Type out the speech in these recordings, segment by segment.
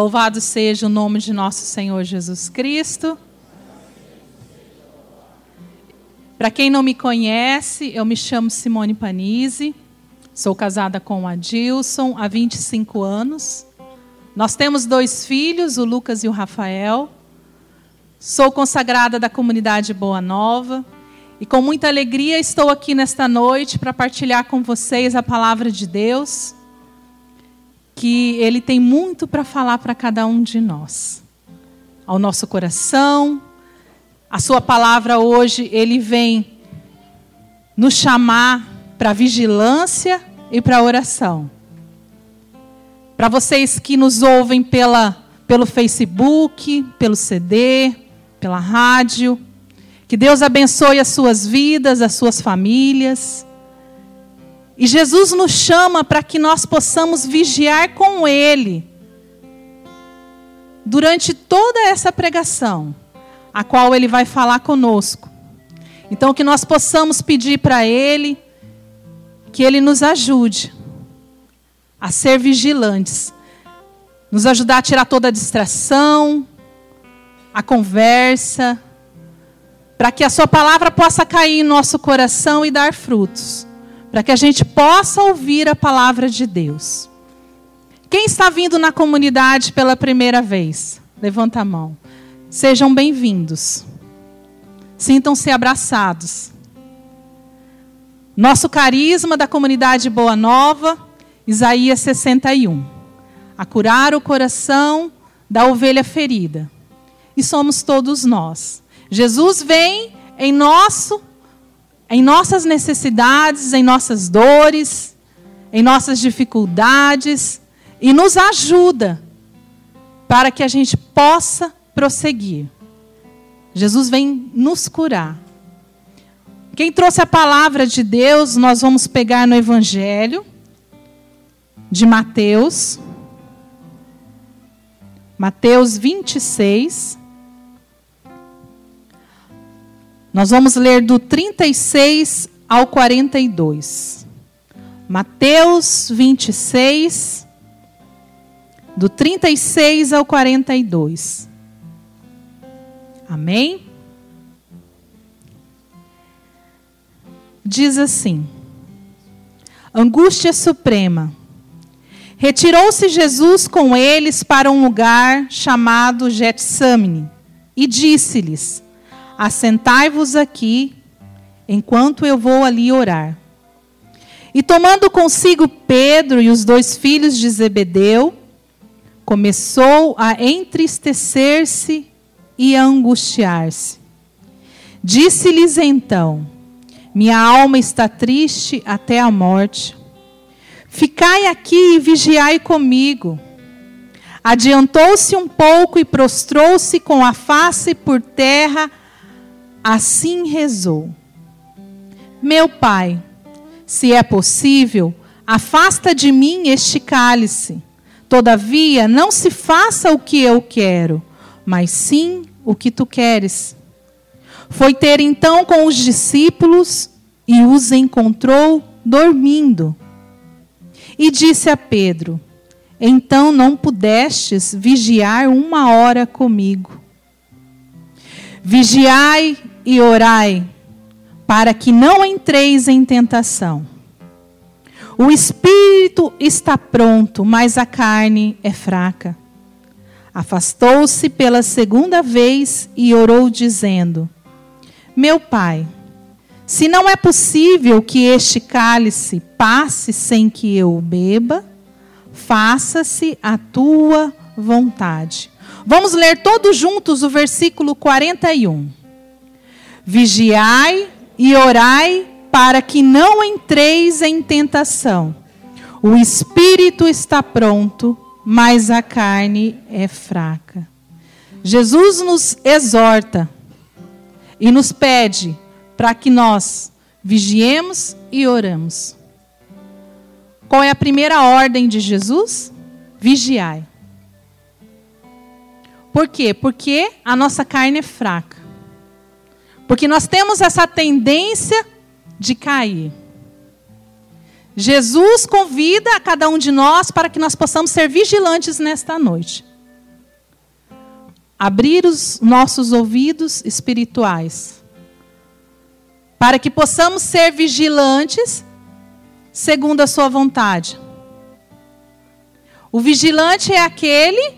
Louvado seja o nome de nosso Senhor Jesus Cristo. Para quem não me conhece, eu me chamo Simone Panise, sou casada com Adilson há 25 anos. Nós temos dois filhos, o Lucas e o Rafael. Sou consagrada da comunidade Boa Nova e com muita alegria estou aqui nesta noite para partilhar com vocês a palavra de Deus, que Ele tem muito para falar para cada um de nós, ao nosso coração, a sua palavra hoje, ele vem nos chamar para vigilância e para oração. Para vocês que nos ouvem pela, pelo Facebook, pelo CD, pela rádio, que Deus abençoe as suas vidas, as suas famílias. E Jesus nos chama para que nós possamos vigiar com Ele. Durante toda essa pregação a qual ele vai falar conosco. Então, que nós possamos pedir para ele que ele nos ajude a ser vigilantes, nos ajudar a tirar toda a distração, a conversa, para que a sua palavra possa cair em nosso coração e dar frutos, para que a gente possa ouvir a palavra de Deus. Quem está vindo na comunidade pela primeira vez? Levanta a mão. Sejam bem-vindos. Sintam-se abraçados. Nosso carisma da comunidade Boa Nova, Isaías 61. A curar o coração da ovelha ferida. E somos todos nós. Jesus vem em nosso em nossas necessidades, em nossas dores, em nossas dificuldades e nos ajuda para que a gente possa prosseguir. Jesus vem nos curar. Quem trouxe a palavra de Deus, nós vamos pegar no Evangelho de Mateus. Mateus 26. Nós vamos ler do 36 ao 42. Mateus 26, do 36 ao 42. Amém? Diz assim: Angústia suprema. Retirou-se Jesus com eles para um lugar chamado Getsamne e disse-lhes: Assentai-vos aqui, enquanto eu vou ali orar. E tomando consigo Pedro e os dois filhos de Zebedeu, começou a entristecer-se e a angustiar-se. Disse-lhes então: Minha alma está triste até a morte. Ficai aqui e vigiai comigo. Adiantou-se um pouco e prostrou-se com a face por terra, assim rezou: Meu pai, se é possível, afasta de mim este cálice. Todavia, não se faça o que eu quero, mas sim o que tu queres. Foi ter então com os discípulos e os encontrou dormindo. E disse a Pedro: Então não pudestes vigiar uma hora comigo. Vigiai e orai, para que não entreis em tentação. O espírito está pronto, mas a carne é fraca. Afastou-se pela segunda vez e orou, dizendo: Meu pai, se não é possível que este cálice passe sem que eu beba, faça-se a tua vontade. Vamos ler todos juntos o versículo 41. Vigiai e orai para que não entreis em tentação. O espírito está pronto, mas a carne é fraca. Jesus nos exorta e nos pede para que nós vigiemos e oramos. Qual é a primeira ordem de Jesus? Vigiai. Por quê? Porque a nossa carne é fraca. Porque nós temos essa tendência de cair. Jesus convida a cada um de nós para que nós possamos ser vigilantes nesta noite. abrir os nossos ouvidos espirituais, para que possamos ser vigilantes segundo a Sua vontade. O vigilante é aquele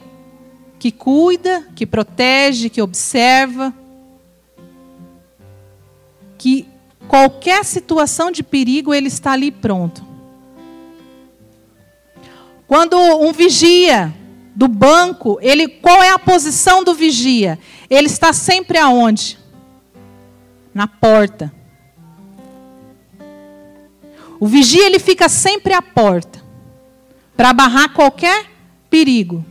que cuida, que protege, que observa, que qualquer situação de perigo ele está ali pronto. Quando um vigia do banco, ele qual é a posição do vigia? Ele está sempre aonde? Na porta. O vigia ele fica sempre à porta para barrar qualquer perigo.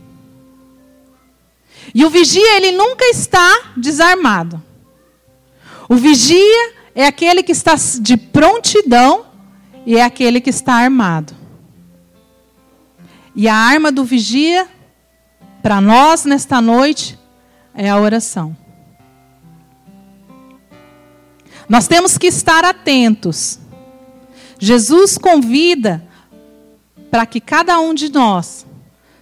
E o vigia ele nunca está desarmado. O vigia é aquele que está de prontidão e é aquele que está armado. E a arma do vigia para nós nesta noite é a oração. Nós temos que estar atentos Jesus convida para que cada um de nós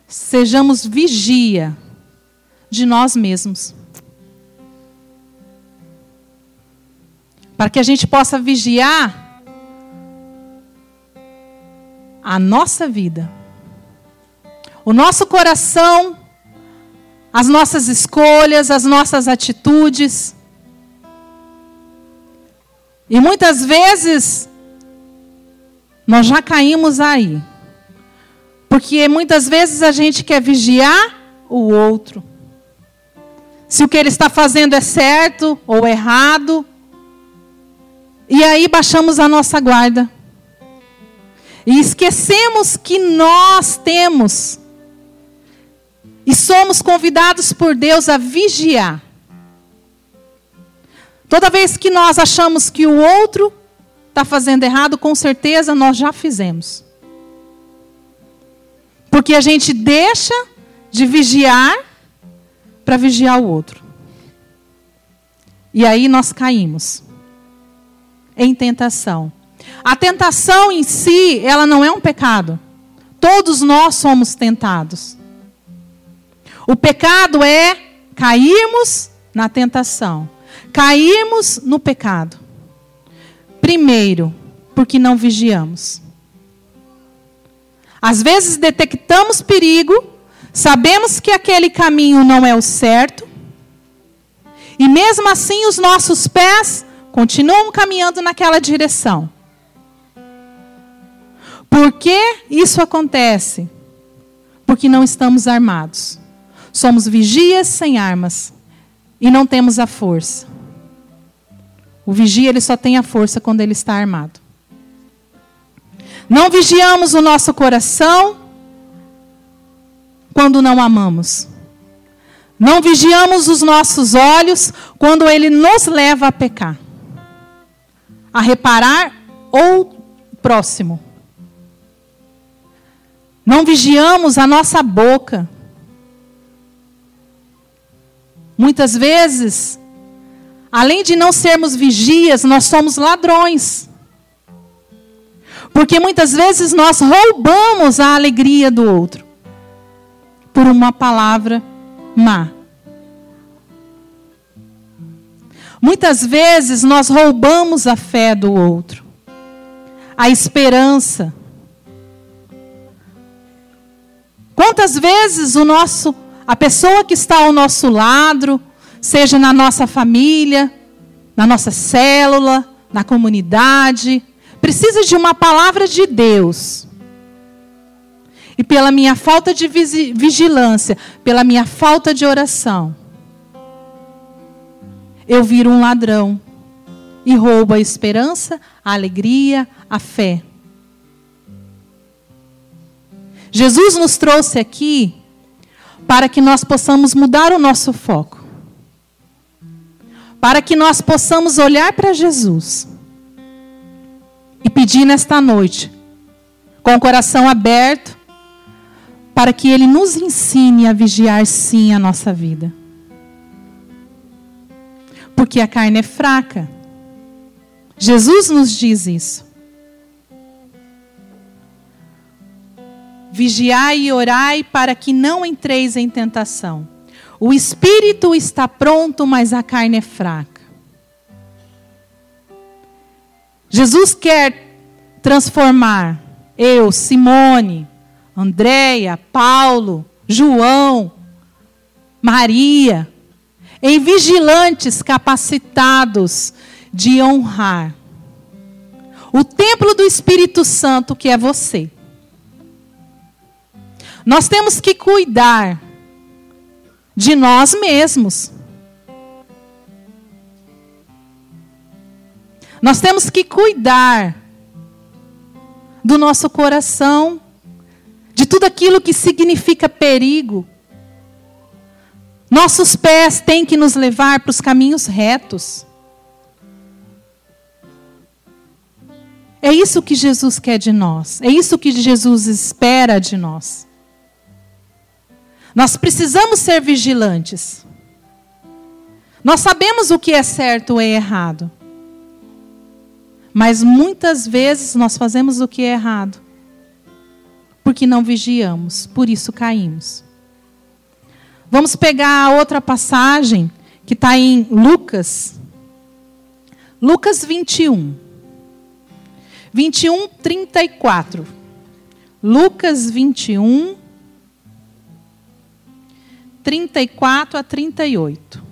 sejamos vigia de nós mesmos. Para que a gente possa vigiar a nossa vida, o nosso coração, as nossas escolhas, as nossas atitudes. E muitas vezes nós já caímos aí. Porque muitas vezes a gente quer vigiar o outro. Se o que ele está fazendo é certo ou errado. E aí baixamos a nossa guarda. E esquecemos que nós temos e somos convidados por Deus a vigiar. Toda vez que nós achamos que o outro está fazendo errado, com certeza nós já fizemos. Porque a gente deixa de vigiar para vigiar o outro. E aí nós caímos em tentação. A tentação em si, ela não é um pecado. Todos nós somos tentados. O pecado é cairmos na tentação, cairmos no pecado. Primeiro, porque não vigiamos. Às vezes detectamos perigo, sabemos que aquele caminho não é o certo, e mesmo assim os nossos pés continuam caminhando naquela direção. Por que isso acontece? Porque não estamos armados. Somos vigias sem armas e não temos a força. O vigia ele só tem a força quando ele está armado. Não vigiamos o nosso coração quando não amamos. Não vigiamos os nossos olhos quando ele nos leva a pecar, a reparar ou próximo. Não vigiamos a nossa boca. Muitas vezes Além de não sermos vigias, nós somos ladrões. Porque muitas vezes nós roubamos a alegria do outro por uma palavra má. Muitas vezes nós roubamos a fé do outro, a esperança. Quantas vezes o nosso a pessoa que está ao nosso lado, seja na nossa família, na nossa célula, na comunidade. Precisa de uma palavra de Deus. E pela minha falta de vigilância, pela minha falta de oração, eu viro um ladrão e roubo a esperança, a alegria, a fé. Jesus nos trouxe aqui para que nós possamos mudar o nosso foco para que nós possamos olhar para Jesus e pedir nesta noite, com o coração aberto, para que Ele nos ensine a vigiar sim a nossa vida. Porque a carne é fraca. Jesus nos diz isso. Vigiai e orai para que não entreis em tentação. O espírito está pronto, mas a carne é fraca. Jesus quer transformar eu, Simone, Andréia, Paulo, João, Maria, em vigilantes capacitados de honrar o templo do Espírito Santo que é você. Nós temos que cuidar de nós mesmos. Nós temos que cuidar do nosso coração, de tudo aquilo que significa perigo. Nossos pés têm que nos levar para os caminhos retos. É isso que Jesus quer de nós. É isso que Jesus espera de nós. Nós precisamos ser vigilantes. Nós sabemos o que é certo ou é errado. Mas muitas vezes nós fazemos o que é errado. Porque não vigiamos, por isso caímos. Vamos pegar a outra passagem que está em Lucas. Lucas 21. 21, 34. Lucas 21, 34 a 38.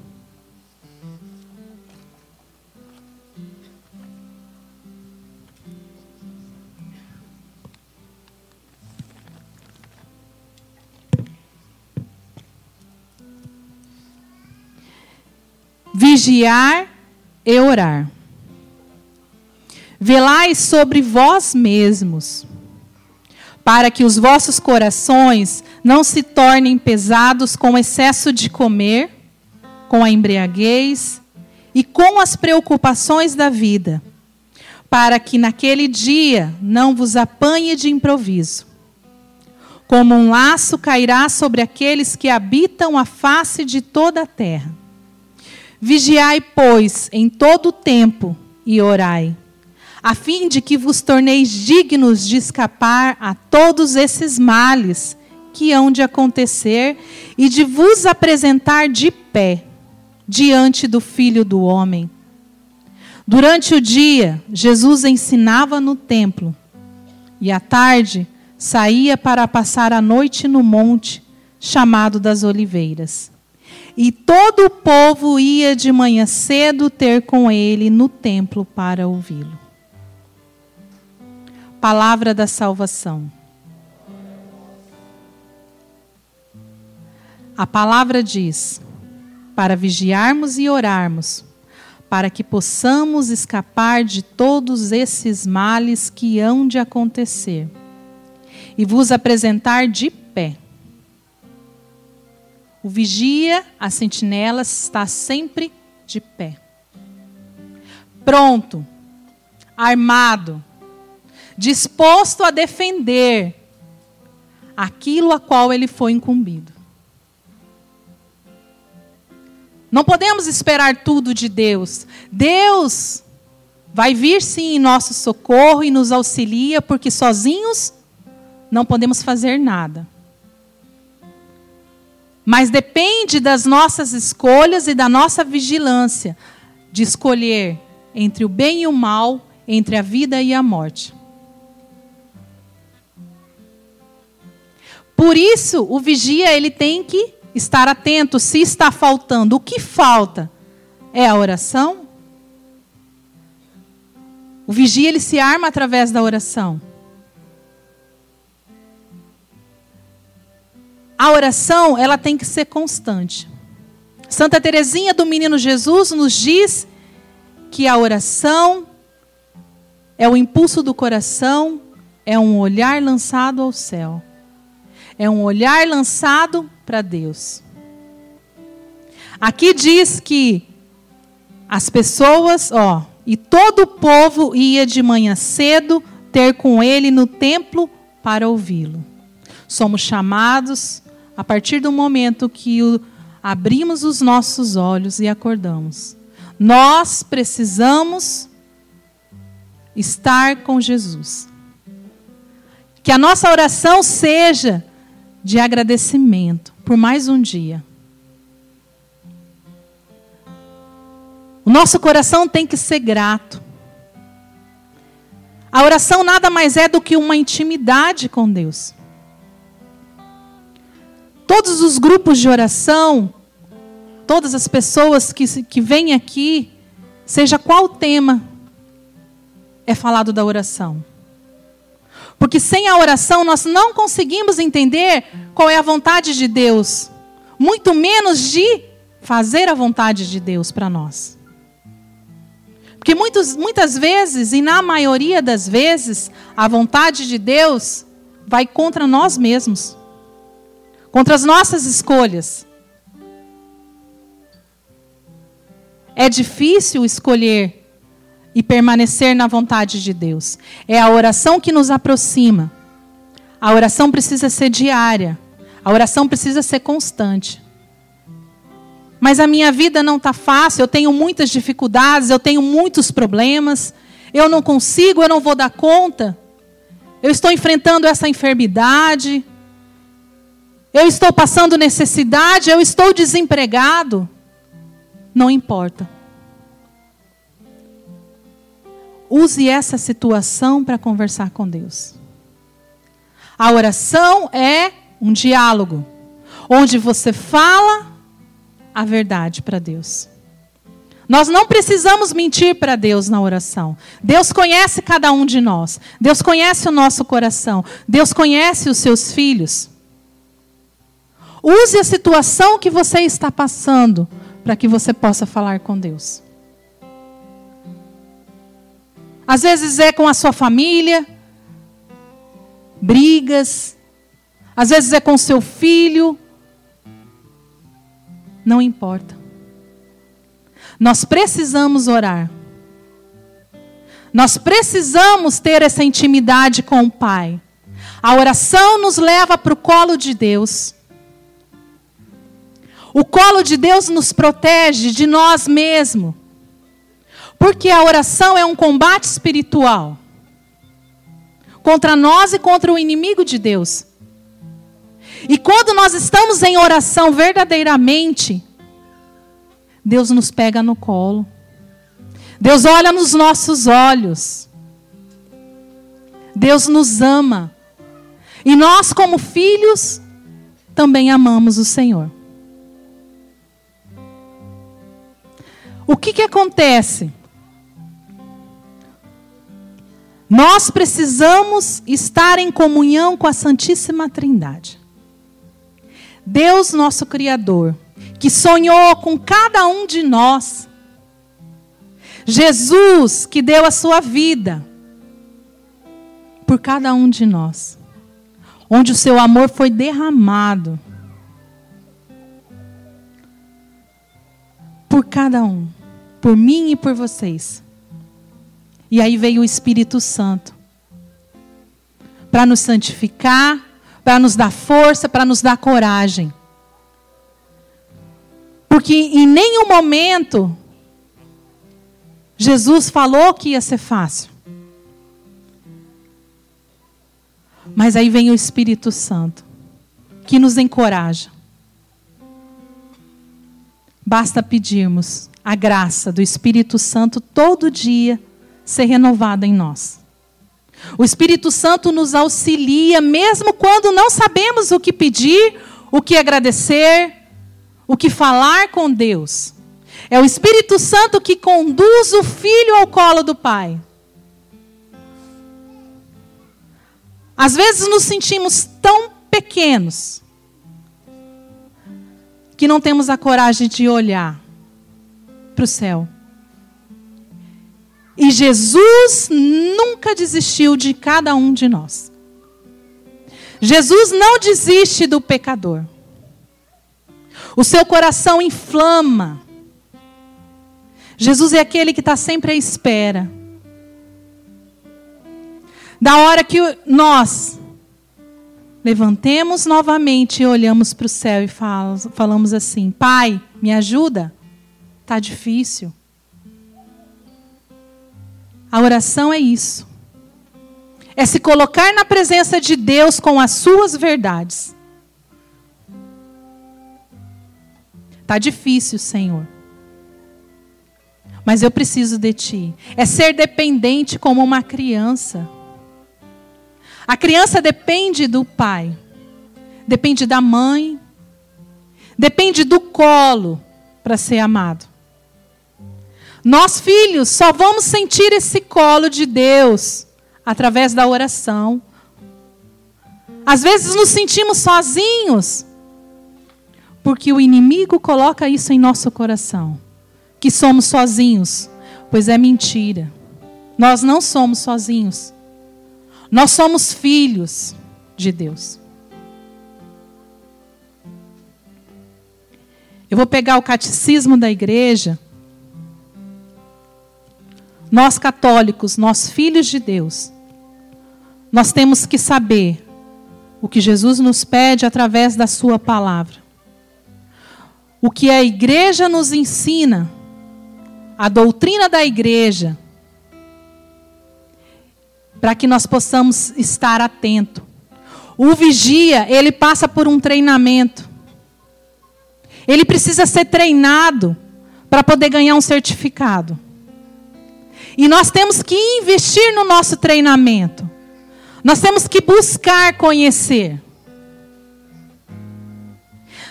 Vigiar e orar. Velai sobre vós mesmos, para que os vossos corações não se tornem pesados com o excesso de comer, com a embriaguez e com as preocupações da vida, para que naquele dia não vos apanhe de improviso. Como um laço cairá sobre aqueles que habitam a face de toda a terra. Vigiai, pois, em todo o tempo e orai a fim de que vos torneis dignos de escapar a todos esses males que hão de acontecer e de vos apresentar de pé diante do Filho do Homem. Durante o dia, Jesus ensinava no templo e à tarde saía para passar a noite no monte chamado das Oliveiras. E todo o povo ia de manhã cedo ter com ele no templo para ouvi-lo palavra da salvação. A palavra diz: para vigiarmos e orarmos, para que possamos escapar de todos esses males que hão de acontecer, e vos apresentar de pé. O vigia, a sentinela, está sempre de pé. Pronto, armado, disposto a defender aquilo a qual ele foi incumbido. Não podemos esperar tudo de Deus. Deus vai vir sim em nosso socorro e nos auxilia, porque sozinhos não podemos fazer nada. Mas depende das nossas escolhas e da nossa vigilância de escolher entre o bem e o mal, entre a vida e a morte. Por isso, o vigia ele tem que estar atento se está faltando. O que falta? É a oração? O vigia ele se arma através da oração. A oração, ela tem que ser constante. Santa Teresinha do Menino Jesus nos diz que a oração é o impulso do coração, é um olhar lançado ao céu. É um olhar lançado para Deus. Aqui diz que as pessoas, ó, e todo o povo ia de manhã cedo ter com ele no templo para ouvi-lo. Somos chamados a partir do momento que o, abrimos os nossos olhos e acordamos. Nós precisamos estar com Jesus. Que a nossa oração seja de agradecimento por mais um dia. O nosso coração tem que ser grato. A oração nada mais é do que uma intimidade com Deus. Todos os grupos de oração, todas as pessoas que, que vêm aqui, seja qual o tema, é falado da oração. Porque sem a oração nós não conseguimos entender qual é a vontade de Deus, muito menos de fazer a vontade de Deus para nós. Porque muitos, muitas vezes, e na maioria das vezes, a vontade de Deus vai contra nós mesmos, contra as nossas escolhas. É difícil escolher e permanecer na vontade de Deus. É a oração que nos aproxima. A oração precisa ser diária. A oração precisa ser constante. Mas a minha vida não está fácil, eu tenho muitas dificuldades, eu tenho muitos problemas, eu não consigo, eu não vou dar conta. Eu estou enfrentando essa enfermidade, eu estou passando necessidade, eu estou desempregado. Não importa. Use essa situação para conversar com Deus. A oração é um diálogo, onde você fala a verdade para Deus. Nós não precisamos mentir para Deus na oração. Deus conhece cada um de nós. Deus conhece o nosso coração. Deus conhece os seus filhos. Use a situação que você está passando para que você possa falar com Deus. Às vezes é com a sua família, brigas. Às vezes é com seu filho, não importa. Nós precisamos orar. Nós precisamos ter essa intimidade com o Pai. A oração nos leva para o colo de Deus. O colo de Deus nos protege de nós mesmos. Porque a oração é um combate espiritual contra nós e contra o inimigo de Deus. E quando nós estamos em oração verdadeiramente, Deus nos pega no colo. Deus olha nos nossos olhos. Deus nos ama. E nós, como filhos, também amamos o Senhor. O que, que acontece? Nós precisamos estar em comunhão com a Santíssima Trindade. Deus, nosso Criador, que sonhou com cada um de nós. Jesus, que deu a sua vida por cada um de nós. Onde o seu amor foi derramado por cada um, por mim e por vocês. E aí veio o Espírito Santo para nos santificar, para nos dar força, para nos dar coragem. Porque em nenhum momento Jesus falou que ia ser fácil. Mas aí vem o Espírito Santo, que nos encoraja. Basta pedirmos a graça do Espírito Santo todo dia ser renovada em nós. O Espírito Santo nos auxilia, mesmo quando não sabemos o que pedir, o que agradecer, o que falar com Deus. É o Espírito Santo que conduz o filho ao colo do Pai. Às vezes nos sentimos tão pequenos que não temos a coragem de olhar para o céu. E Jesus nunca desistiu de cada um de nós. Jesus não desiste do pecador. O seu coração inflama. Jesus é aquele que está sempre à espera. Da hora que nós levantemos novamente e olhamos para o céu e falamos assim: Pai, me ajuda? Está difícil. A oração é isso. É se colocar na presença de Deus com as suas verdades. Está difícil, Senhor. mas eu preciso de ti. É ser dependente como uma criança. A criança depende do pai, depende da mãe, depende do colo para ser amado. Nós, filhos, só vamos sentir esse colo de Deus através da oração. Às vezes nos sentimos sozinhos, porque o inimigo coloca isso em nosso coração que somos sozinhos, pois é mentira. Nós não somos sozinhos. Nós somos filhos de Deus. Eu vou pegar o catecismo da igreja. Nós católicos, nós filhos de Deus, nós temos que saber o que Jesus nos pede através da Sua palavra. O que a igreja nos ensina a doutrina da igreja, para que nós possamos estar atento. O vigia, ele passa por um treinamento. Ele precisa ser treinado para poder ganhar um certificado. E nós temos que investir no nosso treinamento. Nós temos que buscar conhecer.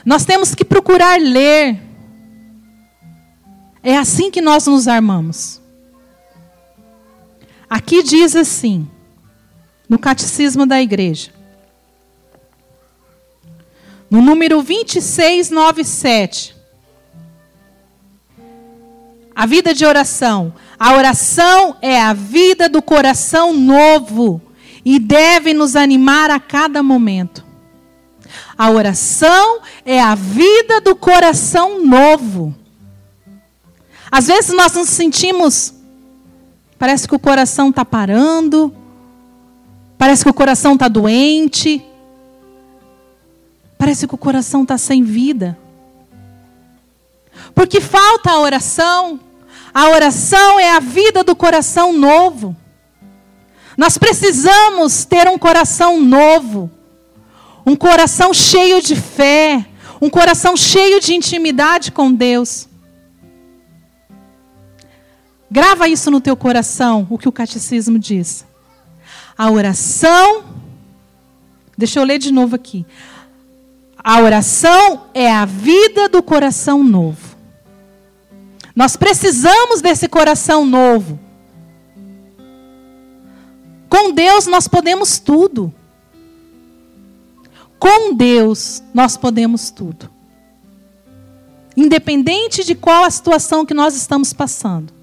Nós temos que procurar ler. É assim que nós nos armamos. Aqui diz assim, no Catecismo da Igreja, no número 2697. A vida de oração. A oração é a vida do coração novo e deve nos animar a cada momento. A oração é a vida do coração novo. Às vezes nós nos sentimos, parece que o coração está parando, parece que o coração está doente, parece que o coração está sem vida. Porque falta a oração. A oração é a vida do coração novo. Nós precisamos ter um coração novo, um coração cheio de fé, um coração cheio de intimidade com Deus. Grava isso no teu coração, o que o catecismo diz. A oração, deixa eu ler de novo aqui. A oração é a vida do coração novo. Nós precisamos desse coração novo. Com Deus nós podemos tudo. Com Deus nós podemos tudo. Independente de qual a situação que nós estamos passando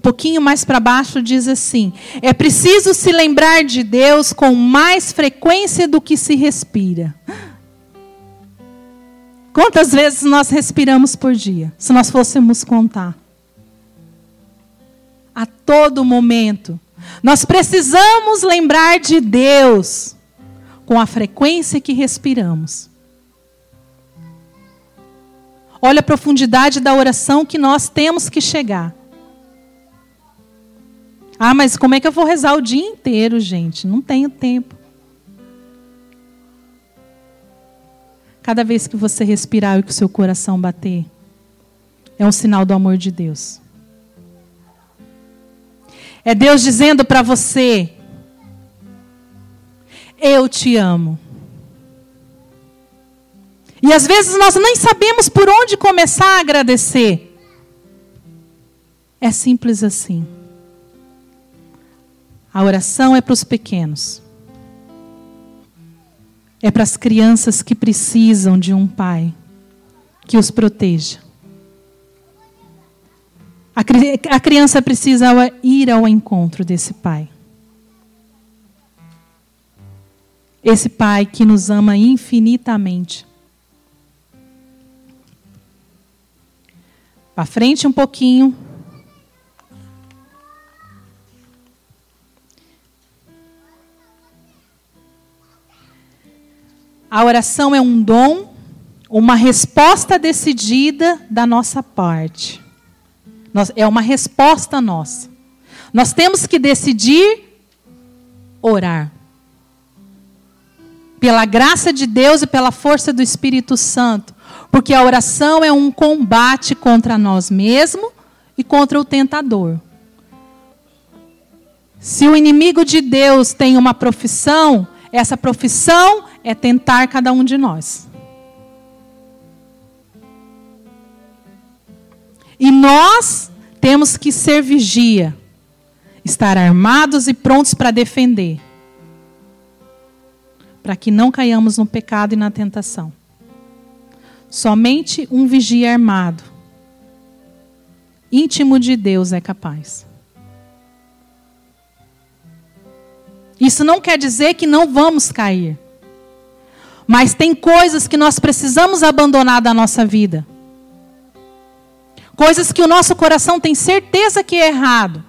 pouquinho mais para baixo diz assim: é preciso se lembrar de Deus com mais frequência do que se respira. Quantas vezes nós respiramos por dia, se nós fôssemos contar? A todo momento. Nós precisamos lembrar de Deus com a frequência que respiramos. Olha a profundidade da oração que nós temos que chegar. Ah, mas como é que eu vou rezar o dia inteiro, gente? Não tenho tempo. Cada vez que você respirar e que o seu coração bater, é um sinal do amor de Deus. É Deus dizendo para você: Eu te amo. E às vezes nós nem sabemos por onde começar a agradecer. É simples assim. A oração é para os pequenos. É para as crianças que precisam de um pai que os proteja. A, criança precisa ir ao encontro desse pai. Esse pai que nos ama infinitamente. Para frente um pouquinho. A oração é um dom, uma resposta decidida da nossa parte. É uma resposta nossa. Nós temos que decidir orar. Pela graça de Deus e pela força do Espírito Santo, Porque a oração é um combate contra nós mesmos e contra o tentador. Se o inimigo de Deus tem uma profissão, essa profissão é tentar cada um de nós. E nós temos que ser vigia, estar armados e prontos para defender, para que não caiamos no pecado e na tentação. Somente um vigia armado, íntimo de Deus, é capaz. Isso não quer dizer que não vamos cair. Mas tem coisas que nós precisamos abandonar da nossa vida. Coisas que o nosso coração tem certeza que é errado.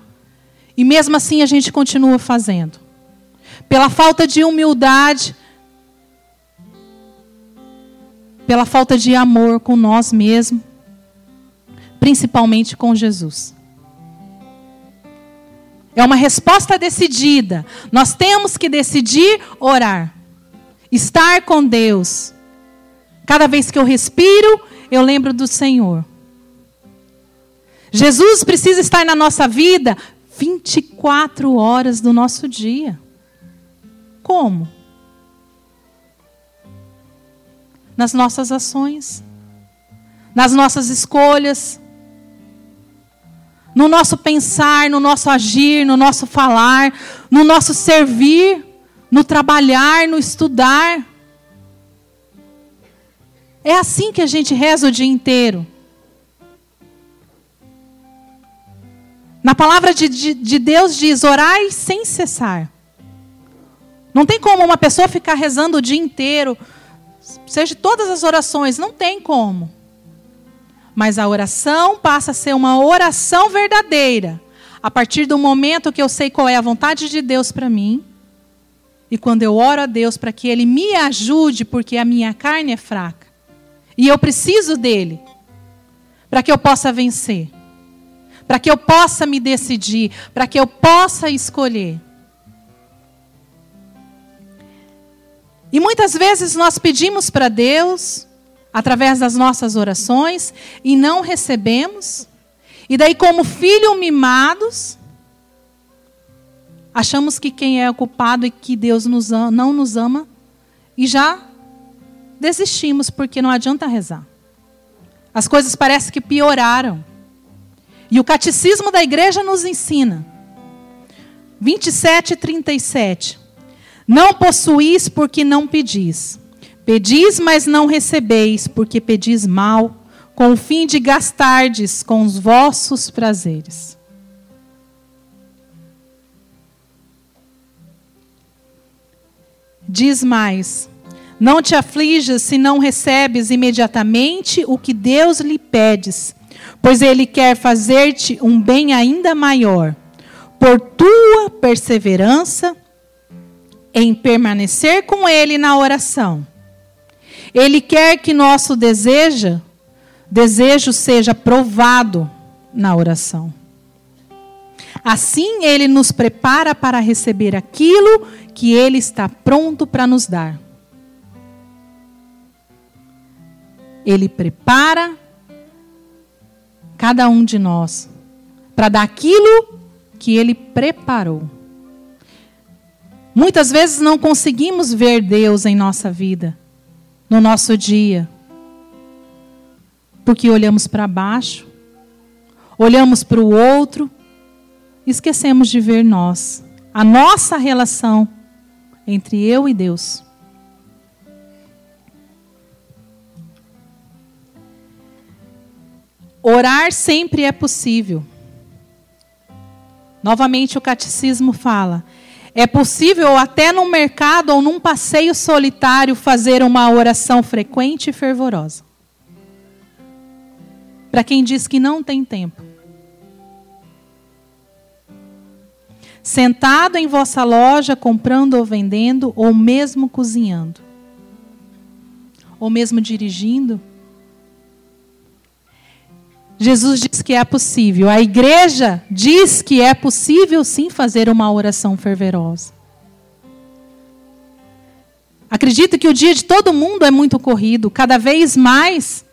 E mesmo assim a gente continua fazendo. Pela falta de humildade, pela falta de amor com nós mesmos, principalmente com Jesus. É uma resposta decidida. Nós temos que decidir orar, estar com Deus. Cada vez que eu respiro, eu lembro do Senhor. Jesus precisa estar na nossa vida 24 horas do nosso dia. Como? Nas nossas ações, nas nossas escolhas, no nosso pensar, no nosso agir, no nosso falar, no nosso servir, no trabalhar, no estudar. É assim que a gente reza o dia inteiro. Na palavra de, de, de, Deus diz: orai sem cessar. Não tem como uma pessoa ficar rezando o dia inteiro, seja todas as orações, não tem como. Mas a oração passa a ser uma oração verdadeira, a partir do momento que eu sei qual é a vontade de Deus para mim. E quando eu oro a Deus para que Ele me ajude, porque a minha carne é fraca. E eu preciso dele, para que eu possa vencer para que eu possa me decidir, para que eu possa escolher. E muitas vezes nós pedimos para Deus, através das nossas orações, e não recebemos. E daí, como filhos mimados, achamos que quem é o culpado e que Deus nos ama, não nos ama, e já desistimos, porque não adianta rezar. As coisas parecem que pioraram. E o catecismo da igreja nos ensina. 27 e 37. Não possuís porque não pedis. Pedis, mas não recebeis, porque pedis mal, com o fim de gastardes com os vossos prazeres. Diz mais: Não te aflijas se não recebes imediatamente o que Deus lhe pedes pois ele quer fazer-te um bem ainda maior, por tua perseverança em permanecer com ele na oração. Ele quer que nosso desejo, desejo seja provado na oração. Assim ele nos prepara para receber aquilo que ele está pronto para nos dar. Ele prepara cada um de nós, para dar aquilo que Ele preparou. Muitas vezes não conseguimos ver Deus em nossa vida, no nosso dia, porque olhamos para baixo, olhamos para o outro, esquecemos de ver nós, a nossa relação entre eu e Deus. Orar sempre é possível. Novamente o catecismo fala: é possível até no mercado ou num passeio solitário fazer uma oração frequente e fervorosa. Para quem diz que não tem tempo. Sentado em vossa loja, comprando ou vendendo, ou mesmo cozinhando, ou mesmo dirigindo, Jesus diz que é possível. A igreja diz que é possível sim fazer uma oração fervorosa. Acredito que o dia de todo mundo é muito corrido. Cada vez mais,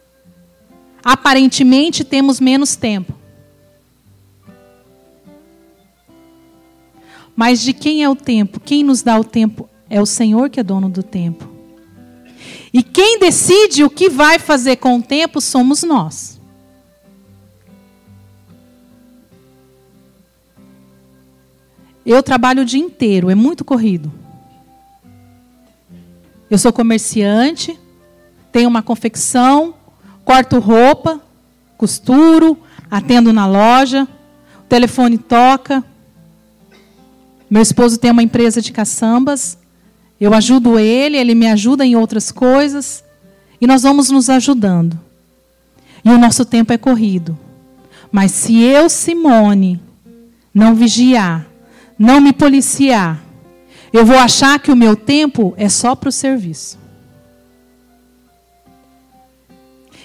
aparentemente, temos menos tempo. Mas de quem é o tempo? Quem nos dá o tempo? É o Senhor que é dono do tempo. E quem decide o que vai fazer com o tempo somos nós. Eu trabalho o dia inteiro, é muito corrido. Eu sou comerciante, tenho uma confecção, corto roupa, costuro, atendo na loja, o telefone toca. Meu esposo tem uma empresa de caçambas, eu ajudo ele, ele me ajuda em outras coisas, e nós vamos nos ajudando. E o nosso tempo é corrido. Mas se eu, Simone, não vigiar, não me policiar, eu vou achar que o meu tempo é só para o serviço.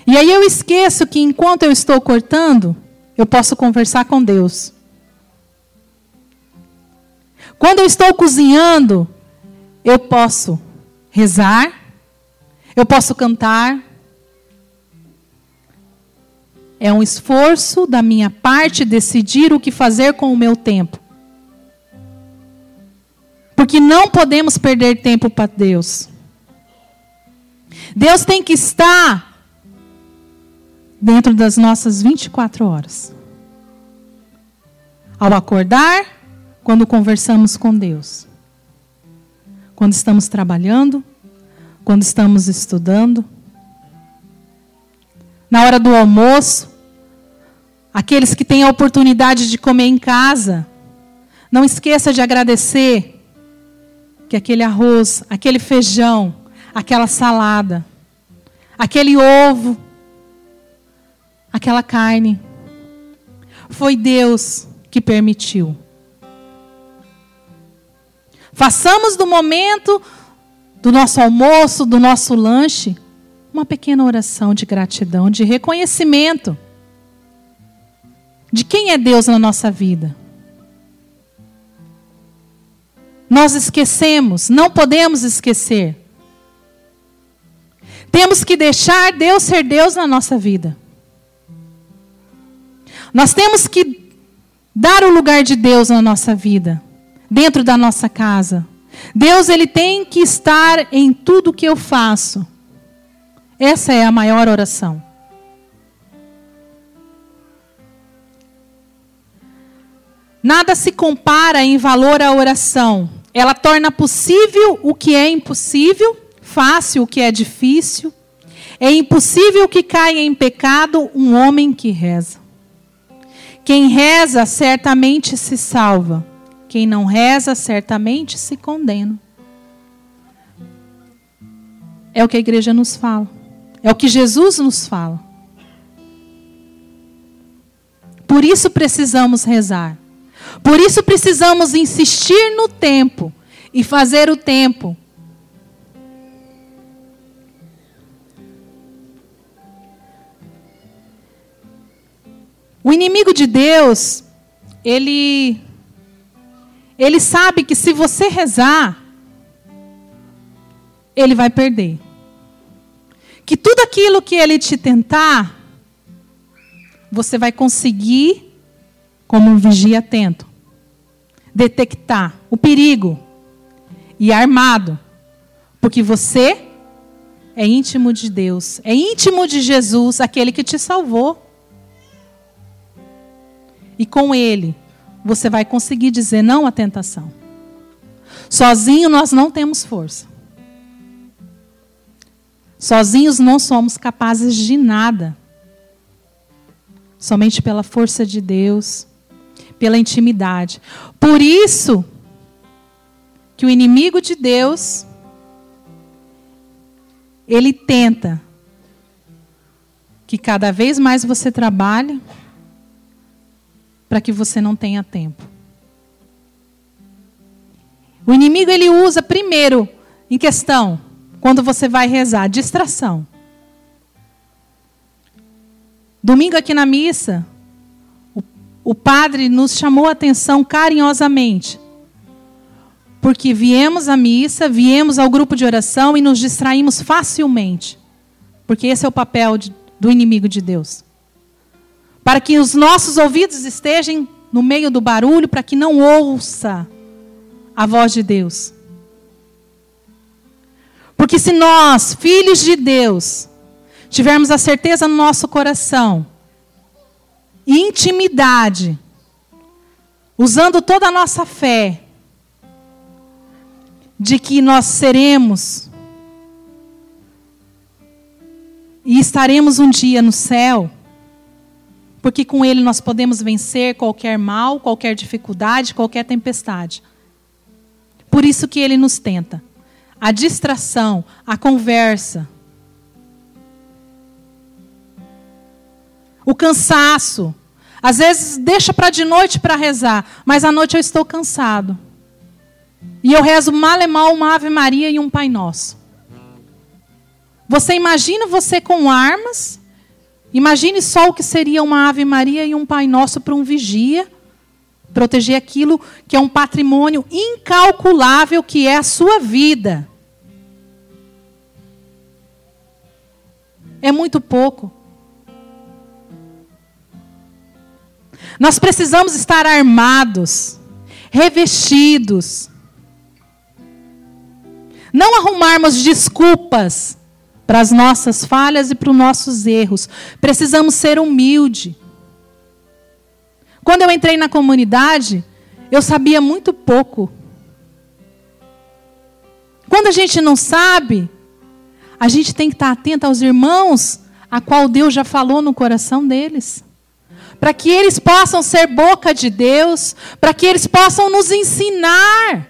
E aí eu esqueço que enquanto eu estou cortando, eu posso conversar com Deus. Quando eu estou cozinhando, eu posso rezar, eu posso cantar. É um esforço da minha parte decidir o que fazer com o meu tempo. Porque não podemos perder tempo para Deus. Deus tem que estar dentro das nossas 24 horas. Ao acordar, quando conversamos com Deus. Quando estamos trabalhando, quando estamos estudando. Na hora do almoço, aqueles que têm a oportunidade de comer em casa, não esqueça de agradecer que aquele arroz, aquele feijão, aquela salada, aquele ovo, aquela carne, foi Deus que permitiu. Façamos do momento do nosso almoço, do nosso lanche, uma pequena oração de gratidão, de reconhecimento de quem é Deus na nossa vida. Nós esquecemos, não podemos esquecer. Temos que deixar Deus ser Deus na nossa vida. Nós temos que dar o lugar de Deus na nossa vida, dentro da nossa casa. Deus ele tem que estar em tudo que eu faço. Essa é a maior oração. Nada se compara em valor à oração ela torna possível o que é impossível, fácil o que é difícil. É impossível que caia em pecado um homem que reza. Quem reza certamente se salva. Quem não reza certamente se condena. É o que a igreja nos fala. É o que Jesus nos fala. Por isso precisamos rezar. Por isso precisamos insistir no tempo e fazer o tempo. O inimigo de Deus, ele ele sabe que se você rezar, ele vai perder. Que tudo aquilo que ele te tentar, você vai conseguir como um vigia atento, detectar o perigo e armado, porque você é íntimo de Deus, é íntimo de Jesus, aquele que te salvou. E com ele, você vai conseguir dizer não à tentação. Sozinho nós não temos força. Sozinhos não somos capazes de nada. Somente pela força de Deus pela intimidade. Por isso que o inimigo de Deus ele tenta que cada vez mais você trabalhe para que você não tenha tempo. O inimigo ele usa primeiro em questão quando você vai rezar, distração. Domingo aqui na missa, o padre nos chamou a atenção carinhosamente. Porque viemos à missa, viemos ao grupo de oração e nos distraímos facilmente. Porque esse é o papel de, do inimigo de Deus. Para que os nossos ouvidos estejam no meio do barulho, para que não ouça a voz de Deus. Porque se nós, filhos de Deus, tivermos a certeza no nosso coração, intimidade, usando toda a nossa fé, de que nós seremos e estaremos um dia no céu, porque com Ele nós podemos vencer qualquer mal, qualquer dificuldade, qualquer tempestade. Por isso que Ele nos tenta. A distração, a conversa, o cansaço. Às vezes deixa para de noite para rezar, mas à noite eu estou cansado. E eu rezo mal e mal uma Ave Maria e um Pai Nosso. Você imagina você com armas? Imagine só o que seria uma Ave Maria e um Pai Nosso para um vigia. Proteger aquilo que é um patrimônio incalculável que é a sua vida. É muito pouco. Nós precisamos estar armados, revestidos. Não arrumarmos desculpas para as nossas falhas e para os nossos erros. Precisamos ser humilde. Quando eu entrei na comunidade, eu sabia muito pouco. Quando a gente não sabe, a gente tem que estar atento aos irmãos a qual Deus já falou no coração deles para que eles possam ser boca de Deus, para que eles possam nos ensinar.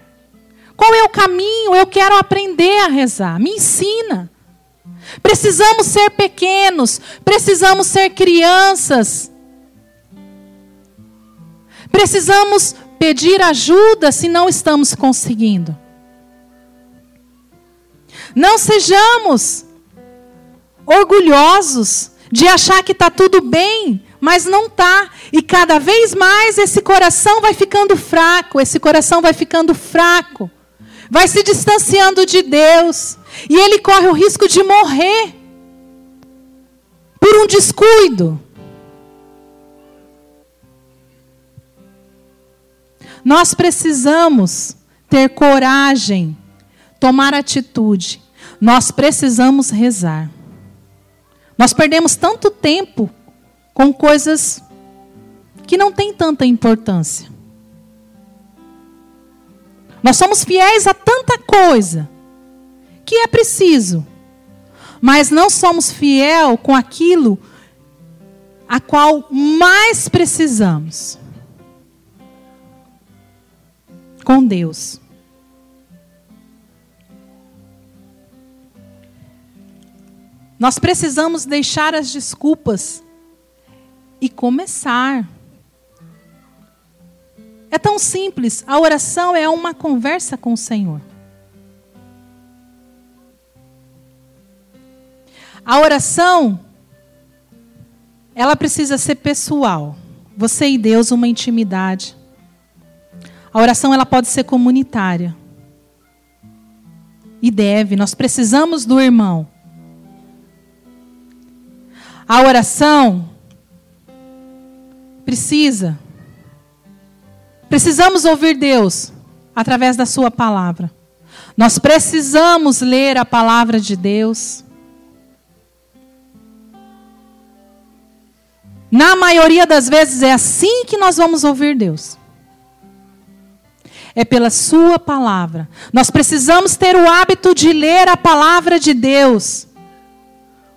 Qual é o caminho? Eu quero aprender a rezar. Me ensina. Precisamos ser pequenos, precisamos ser crianças. Precisamos pedir ajuda se não estamos conseguindo. Não sejamos orgulhosos de achar que está tudo bem mas não tá. E cada vez mais esse coração vai ficando fraco, esse coração vai ficando fraco. Vai se distanciando de Deus, e ele corre o risco de morrer por um descuido. Nós precisamos ter coragem, tomar atitude. Nós precisamos rezar. Nós perdemos tanto tempo com coisas que não têm tanta importância. Nós somos fiéis a tanta coisa que é preciso, mas não somos fiel com aquilo a qual mais precisamos. Com Deus. Nós precisamos deixar as desculpas e começar. Tão simples. A oração é uma conversa com o Senhor. A oração, ela precisa ser pessoal. Você e Deus, uma intimidade. A oração, ela pode ser comunitária. E deve, nós precisamos do irmão. A oração, Precisa. Precisamos ouvir Deus através da Sua palavra. Nós precisamos ler a palavra de Deus. Na maioria das vezes é assim que nós vamos ouvir Deus. É pela Sua palavra. Nós precisamos ter o hábito de ler a palavra de Deus.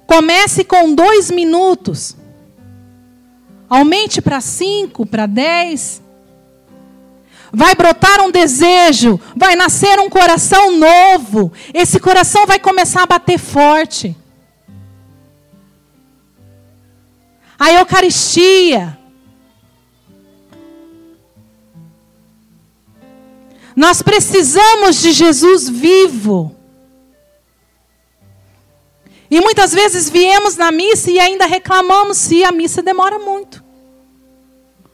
Comece com dois minutos. Aumente para cinco, para dez. Vai brotar um desejo, vai nascer um coração novo. Esse coração vai começar a bater forte. A Eucaristia. Nós precisamos de Jesus vivo. E muitas vezes viemos na missa e ainda reclamamos se a missa demora muito.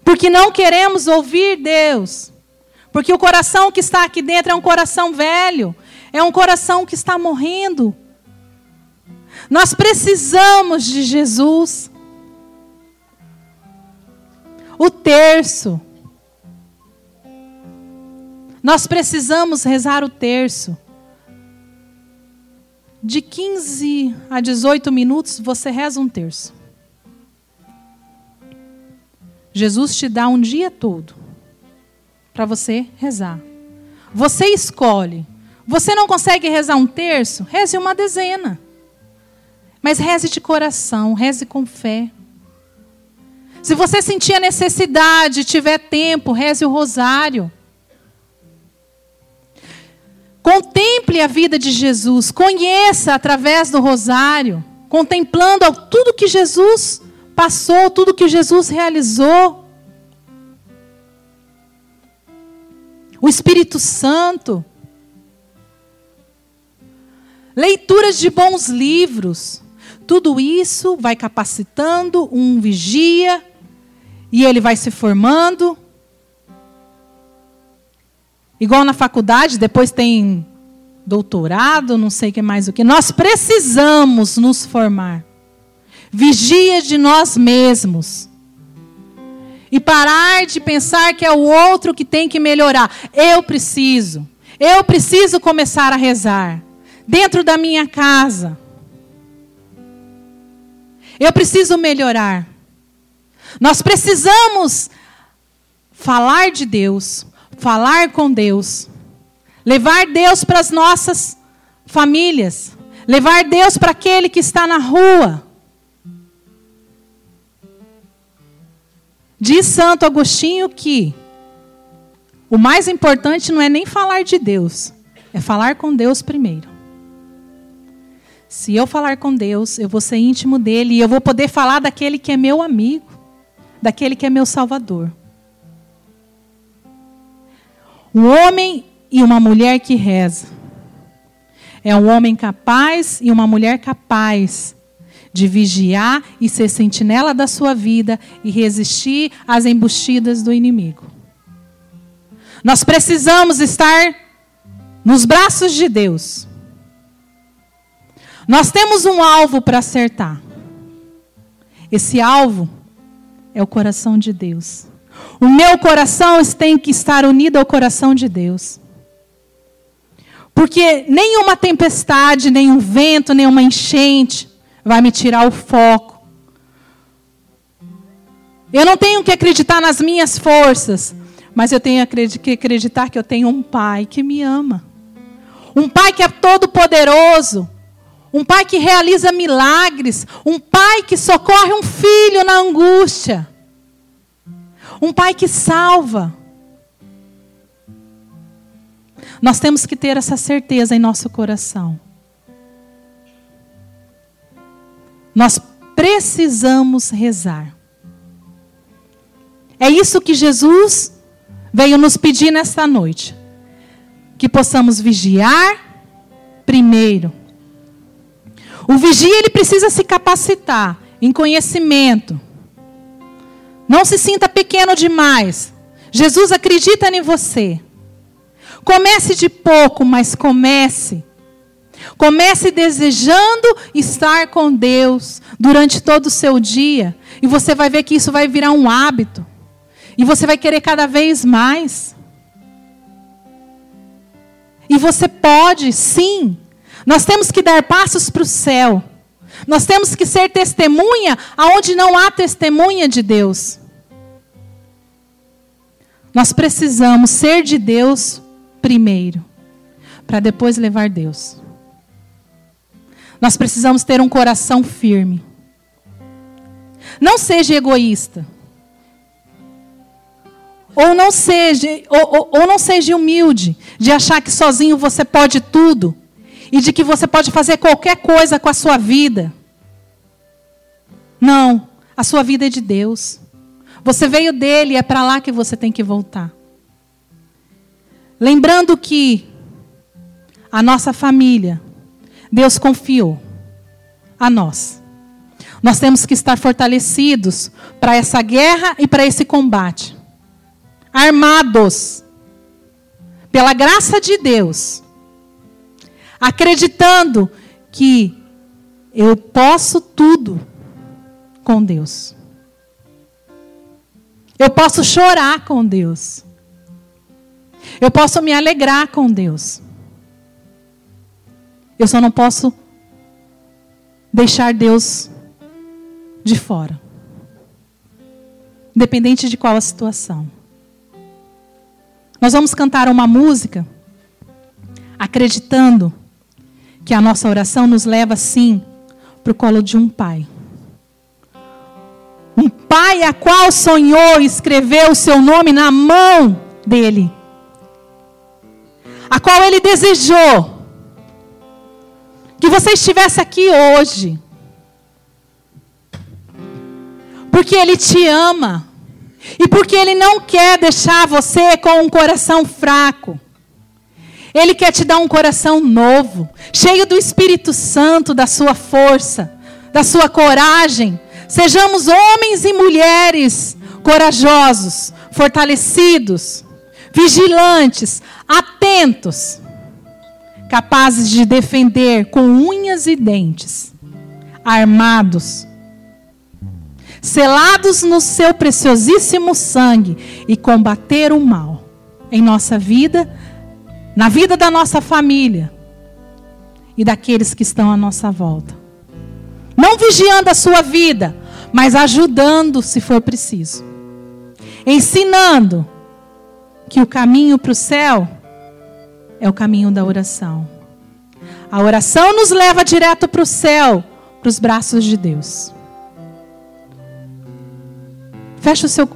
Porque não queremos ouvir Deus. Porque o coração que está aqui dentro é um coração velho, é um coração que está morrendo. Nós precisamos de Jesus. O terço. Nós precisamos rezar o terço. De 15 a 18 minutos, você reza um terço. Jesus te dá um dia todo para você rezar. Você escolhe. Você não consegue rezar um terço? Reze uma dezena. Mas reze de coração, reze com fé. Se você sentir a necessidade, tiver tempo, reze o rosário. Contemple a vida de Jesus, conheça através do rosário, contemplando tudo que Jesus passou, tudo que Jesus realizou. O Espírito Santo. Leituras de bons livros. Tudo isso vai capacitando um vigia e ele vai se formando. Igual na faculdade, depois tem doutorado, não sei o que mais o que. Nós precisamos nos formar. Vigia de nós mesmos. E parar de pensar que é o outro que tem que melhorar. Eu preciso. Eu preciso começar a rezar. Dentro da minha casa. Eu preciso melhorar. Nós precisamos falar de Deus, falar com Deus, levar Deus para as nossas famílias, levar Deus para aquele que está na rua. Diz Santo Agostinho que o mais importante não é nem falar de Deus, é falar com Deus primeiro. Se eu falar com Deus, eu vou ser íntimo dele e eu vou poder falar daquele que é meu amigo, daquele que é meu salvador. Um homem e uma mulher que reza. É um homem capaz e uma mulher capaz de vigiar e ser sentinela da sua vida e resistir às embustidas do inimigo. Nós precisamos estar nos braços de Deus. Nós temos um alvo para acertar. Esse alvo é o coração de Deus. O meu coração tem que estar unido ao coração de Deus. Porque nenhuma tempestade, nenhum vento, nenhuma enchente, vai me tirar o foco. Eu não tenho que acreditar nas minhas forças, mas eu tenho que acreditar que eu tenho um pai que me ama. Um pai que é todo poderoso, um pai que realiza milagres, um pai que socorre um filho na angústia. Um pai que salva. Nós temos que ter essa certeza em nosso coração. Nós precisamos rezar. É isso que Jesus veio nos pedir nesta noite. Que possamos vigiar primeiro. O vigia ele precisa se capacitar em conhecimento. Não se sinta pequeno demais. Jesus acredita em você. Comece de pouco, mas comece Comece desejando estar com Deus durante todo o seu dia. E você vai ver que isso vai virar um hábito. E você vai querer cada vez mais. E você pode, sim. Nós temos que dar passos para o céu. Nós temos que ser testemunha aonde não há testemunha de Deus. Nós precisamos ser de Deus primeiro, para depois levar Deus. Nós precisamos ter um coração firme. Não seja egoísta. Ou não seja, ou, ou, não seja humilde de achar que sozinho você pode tudo e de que você pode fazer qualquer coisa com a sua vida. Não, a sua vida é de Deus. Você veio dele, é para lá que você tem que voltar. Lembrando que a nossa família Deus confiou a nós. Nós temos que estar fortalecidos para essa guerra e para esse combate. Armados. pela graça de Deus, acreditando que eu posso tudo com Deus. Eu posso chorar com Deus. Eu posso me alegrar com Deus. Eu só não posso deixar Deus de fora. Independente de qual a situação. Nós vamos cantar uma música acreditando que a nossa oração nos leva sim para o colo de um pai. Um pai a qual sonhou e escreveu o seu nome na mão dele. A qual ele desejou que você estivesse aqui hoje. Porque ele te ama. E porque ele não quer deixar você com um coração fraco. Ele quer te dar um coração novo, cheio do Espírito Santo, da sua força, da sua coragem. Sejamos homens e mulheres corajosos, fortalecidos, vigilantes, atentos, capazes de defender com unhas e dentes, armados, selados no seu preciosíssimo sangue e combater o mal em nossa vida na vida da nossa família e daqueles que estão à nossa volta. Não vigiando a sua vida, mas ajudando se for preciso. Ensinando que o caminho para o céu é o caminho da oração. A oração nos leva direto para o céu, para os braços de Deus. Feche seu,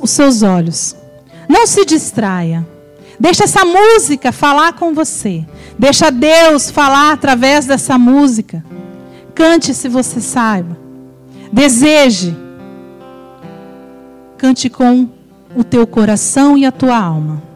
os seus olhos. Não se distraia. Deixa essa música falar com você. Deixa Deus falar através dessa música. Cante se você saiba. Deseje. Cante com o teu coração e a tua alma.